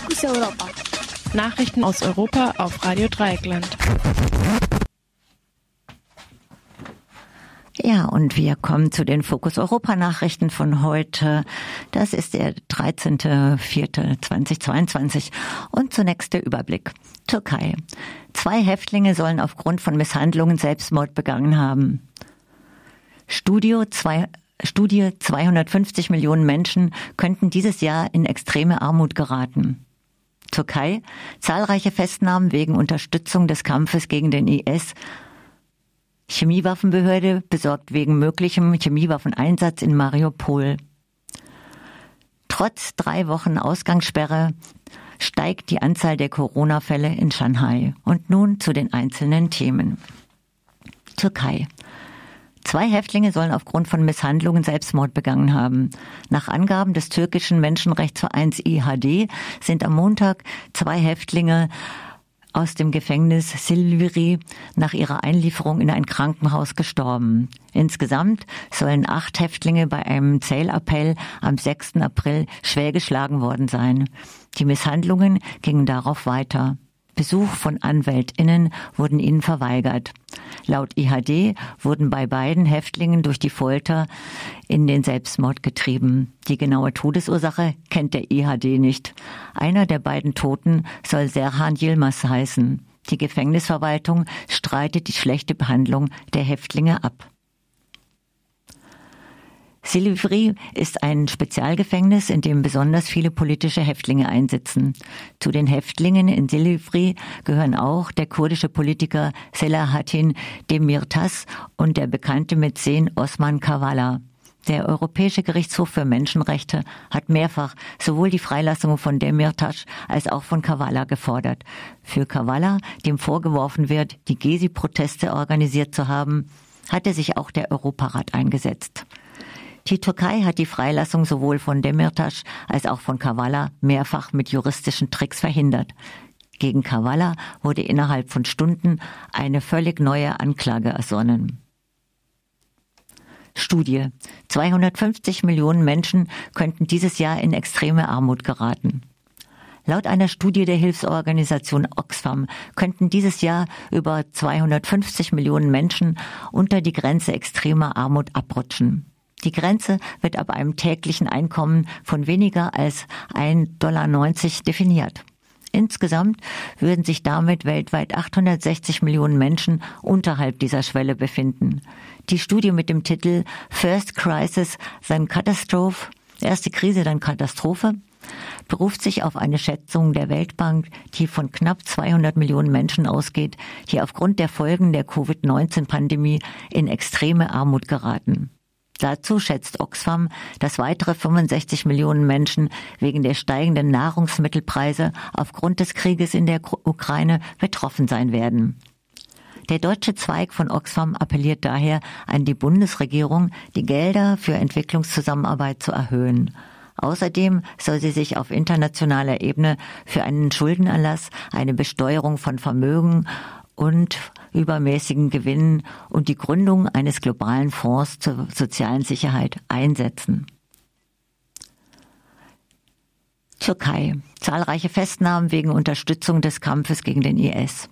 Fokus Europa. Nachrichten aus Europa auf Radio Dreieckland. Ja, und wir kommen zu den Fokus Europa Nachrichten von heute. Das ist der 13.04.2022 und zunächst der Überblick. Türkei. Zwei Häftlinge sollen aufgrund von Misshandlungen Selbstmord begangen haben. Studio zwei, Studie 250 Millionen Menschen könnten dieses Jahr in extreme Armut geraten. Türkei. Zahlreiche Festnahmen wegen Unterstützung des Kampfes gegen den IS Chemiewaffenbehörde besorgt wegen möglichem Chemiewaffeneinsatz in Mariupol. Trotz drei Wochen Ausgangssperre steigt die Anzahl der Corona-Fälle in Shanghai. Und nun zu den einzelnen Themen. Türkei. Zwei Häftlinge sollen aufgrund von Misshandlungen Selbstmord begangen haben. Nach Angaben des türkischen Menschenrechtsvereins IHD sind am Montag zwei Häftlinge aus dem Gefängnis Silivri nach ihrer Einlieferung in ein Krankenhaus gestorben. Insgesamt sollen acht Häftlinge bei einem Zählappell am 6. April schwer geschlagen worden sein. Die Misshandlungen gingen darauf weiter. Besuch von AnwältInnen wurden ihnen verweigert. Laut IHD wurden bei beiden Häftlingen durch die Folter in den Selbstmord getrieben. Die genaue Todesursache kennt der IHD nicht. Einer der beiden Toten soll Serhan Yilmaz heißen. Die Gefängnisverwaltung streitet die schlechte Behandlung der Häftlinge ab. Silivri ist ein Spezialgefängnis, in dem besonders viele politische Häftlinge einsitzen. Zu den Häftlingen in Silivri gehören auch der kurdische Politiker Selahattin Demirtas und der bekannte Mäzen Osman Kavala. Der Europäische Gerichtshof für Menschenrechte hat mehrfach sowohl die Freilassung von Demirtas als auch von Kavala gefordert. Für Kavala, dem vorgeworfen wird, die Gezi-Proteste organisiert zu haben, hatte sich auch der Europarat eingesetzt. Die Türkei hat die Freilassung sowohl von Demirtas als auch von Kavala mehrfach mit juristischen Tricks verhindert. Gegen Kavala wurde innerhalb von Stunden eine völlig neue Anklage ersonnen. Studie. 250 Millionen Menschen könnten dieses Jahr in extreme Armut geraten. Laut einer Studie der Hilfsorganisation Oxfam könnten dieses Jahr über 250 Millionen Menschen unter die Grenze extremer Armut abrutschen. Die Grenze wird ab einem täglichen Einkommen von weniger als 1,90 Dollar definiert. Insgesamt würden sich damit weltweit 860 Millionen Menschen unterhalb dieser Schwelle befinden. Die Studie mit dem Titel First Crisis, then Catastrophe, erste Krise, dann Katastrophe, beruft sich auf eine Schätzung der Weltbank, die von knapp 200 Millionen Menschen ausgeht, die aufgrund der Folgen der Covid-19-Pandemie in extreme Armut geraten. Dazu schätzt Oxfam, dass weitere 65 Millionen Menschen wegen der steigenden Nahrungsmittelpreise aufgrund des Krieges in der Ukraine betroffen sein werden. Der deutsche Zweig von Oxfam appelliert daher an die Bundesregierung, die Gelder für Entwicklungszusammenarbeit zu erhöhen. Außerdem soll sie sich auf internationaler Ebene für einen Schuldenerlass, eine Besteuerung von Vermögen und übermäßigen Gewinnen und die Gründung eines globalen Fonds zur sozialen Sicherheit einsetzen. Türkei. Zahlreiche Festnahmen wegen Unterstützung des Kampfes gegen den IS.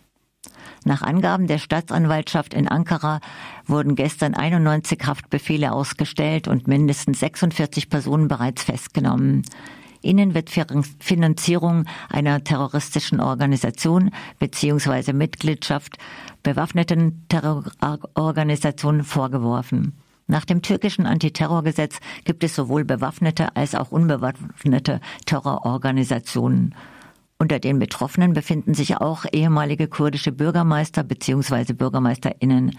Nach Angaben der Staatsanwaltschaft in Ankara wurden gestern 91 Haftbefehle ausgestellt und mindestens 46 Personen bereits festgenommen. Ihnen wird Finanzierung einer terroristischen Organisation bzw. Mitgliedschaft bewaffneten Terrororganisationen vorgeworfen. Nach dem türkischen Antiterrorgesetz gibt es sowohl bewaffnete als auch unbewaffnete Terrororganisationen. Unter den Betroffenen befinden sich auch ehemalige kurdische Bürgermeister bzw. Bürgermeisterinnen.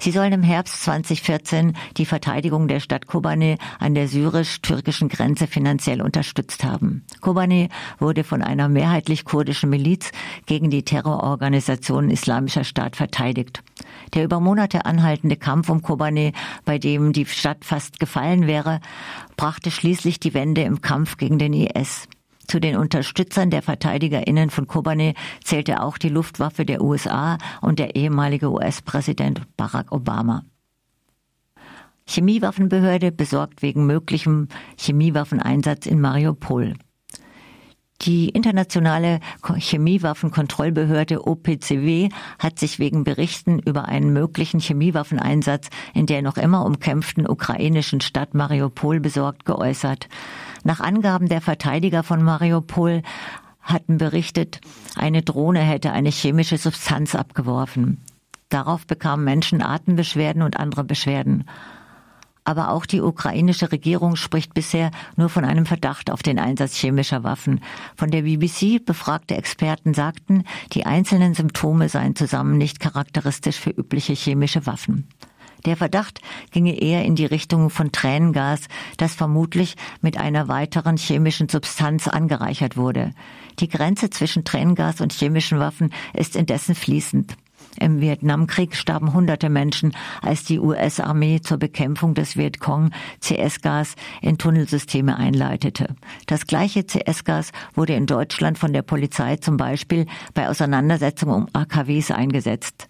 Sie sollen im Herbst 2014 die Verteidigung der Stadt Kobane an der syrisch-türkischen Grenze finanziell unterstützt haben. Kobane wurde von einer mehrheitlich kurdischen Miliz gegen die Terrororganisation Islamischer Staat verteidigt. Der über Monate anhaltende Kampf um Kobane, bei dem die Stadt fast gefallen wäre, brachte schließlich die Wende im Kampf gegen den IS. Zu den Unterstützern der VerteidigerInnen von Kobane zählte auch die Luftwaffe der USA und der ehemalige US-Präsident Barack Obama. Chemiewaffenbehörde besorgt wegen möglichem Chemiewaffeneinsatz in Mariupol. Die internationale Chemiewaffenkontrollbehörde OPCW hat sich wegen Berichten über einen möglichen Chemiewaffeneinsatz in der noch immer umkämpften ukrainischen Stadt Mariupol besorgt geäußert. Nach Angaben der Verteidiger von Mariupol hatten berichtet, eine Drohne hätte eine chemische Substanz abgeworfen. Darauf bekamen Menschen Atembeschwerden und andere Beschwerden. Aber auch die ukrainische Regierung spricht bisher nur von einem Verdacht auf den Einsatz chemischer Waffen. Von der BBC befragte Experten sagten, die einzelnen Symptome seien zusammen nicht charakteristisch für übliche chemische Waffen. Der Verdacht ginge eher in die Richtung von Tränengas, das vermutlich mit einer weiteren chemischen Substanz angereichert wurde. Die Grenze zwischen Tränengas und chemischen Waffen ist indessen fließend. Im Vietnamkrieg starben hunderte Menschen, als die US-Armee zur Bekämpfung des Vietcong CS-Gas in Tunnelsysteme einleitete. Das gleiche CS-Gas wurde in Deutschland von der Polizei zum Beispiel bei Auseinandersetzungen um AKWs eingesetzt.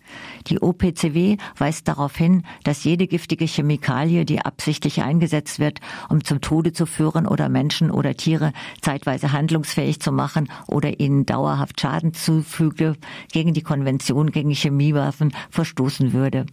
Die OPCW weist darauf hin, dass jede giftige Chemikalie, die absichtlich eingesetzt wird, um zum Tode zu führen oder Menschen oder Tiere zeitweise handlungsfähig zu machen oder ihnen dauerhaft Schaden zufüge, gegen die Konvention gegen Chemiewaffen verstoßen würde.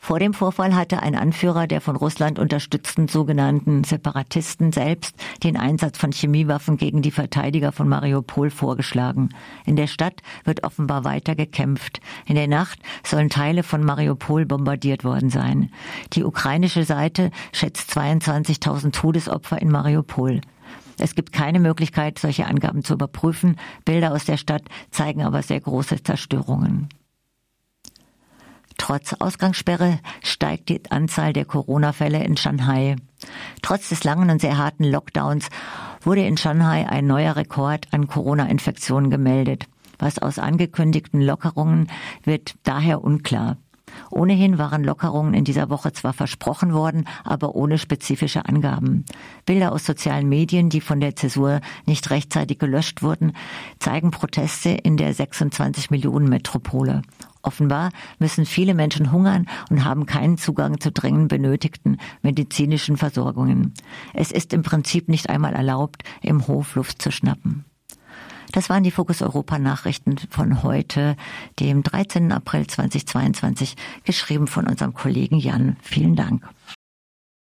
Vor dem Vorfall hatte ein Anführer der von Russland unterstützten sogenannten Separatisten selbst den Einsatz von Chemiewaffen gegen die Verteidiger von Mariupol vorgeschlagen. In der Stadt wird offenbar weiter gekämpft. In der Nacht sollen Teile von Mariupol bombardiert worden sein. Die ukrainische Seite schätzt 22.000 Todesopfer in Mariupol. Es gibt keine Möglichkeit, solche Angaben zu überprüfen. Bilder aus der Stadt zeigen aber sehr große Zerstörungen. Trotz Ausgangssperre steigt die Anzahl der Corona-Fälle in Shanghai. Trotz des langen und sehr harten Lockdowns wurde in Shanghai ein neuer Rekord an Corona-Infektionen gemeldet. Was aus angekündigten Lockerungen wird daher unklar. Ohnehin waren Lockerungen in dieser Woche zwar versprochen worden, aber ohne spezifische Angaben. Bilder aus sozialen Medien, die von der Zäsur nicht rechtzeitig gelöscht wurden, zeigen Proteste in der 26 Millionen Metropole. Offenbar müssen viele Menschen hungern und haben keinen Zugang zu dringend benötigten medizinischen Versorgungen. Es ist im Prinzip nicht einmal erlaubt, im Hof Luft zu schnappen. Das waren die Fokus Europa Nachrichten von heute, dem 13. April 2022, geschrieben von unserem Kollegen Jan. Vielen Dank.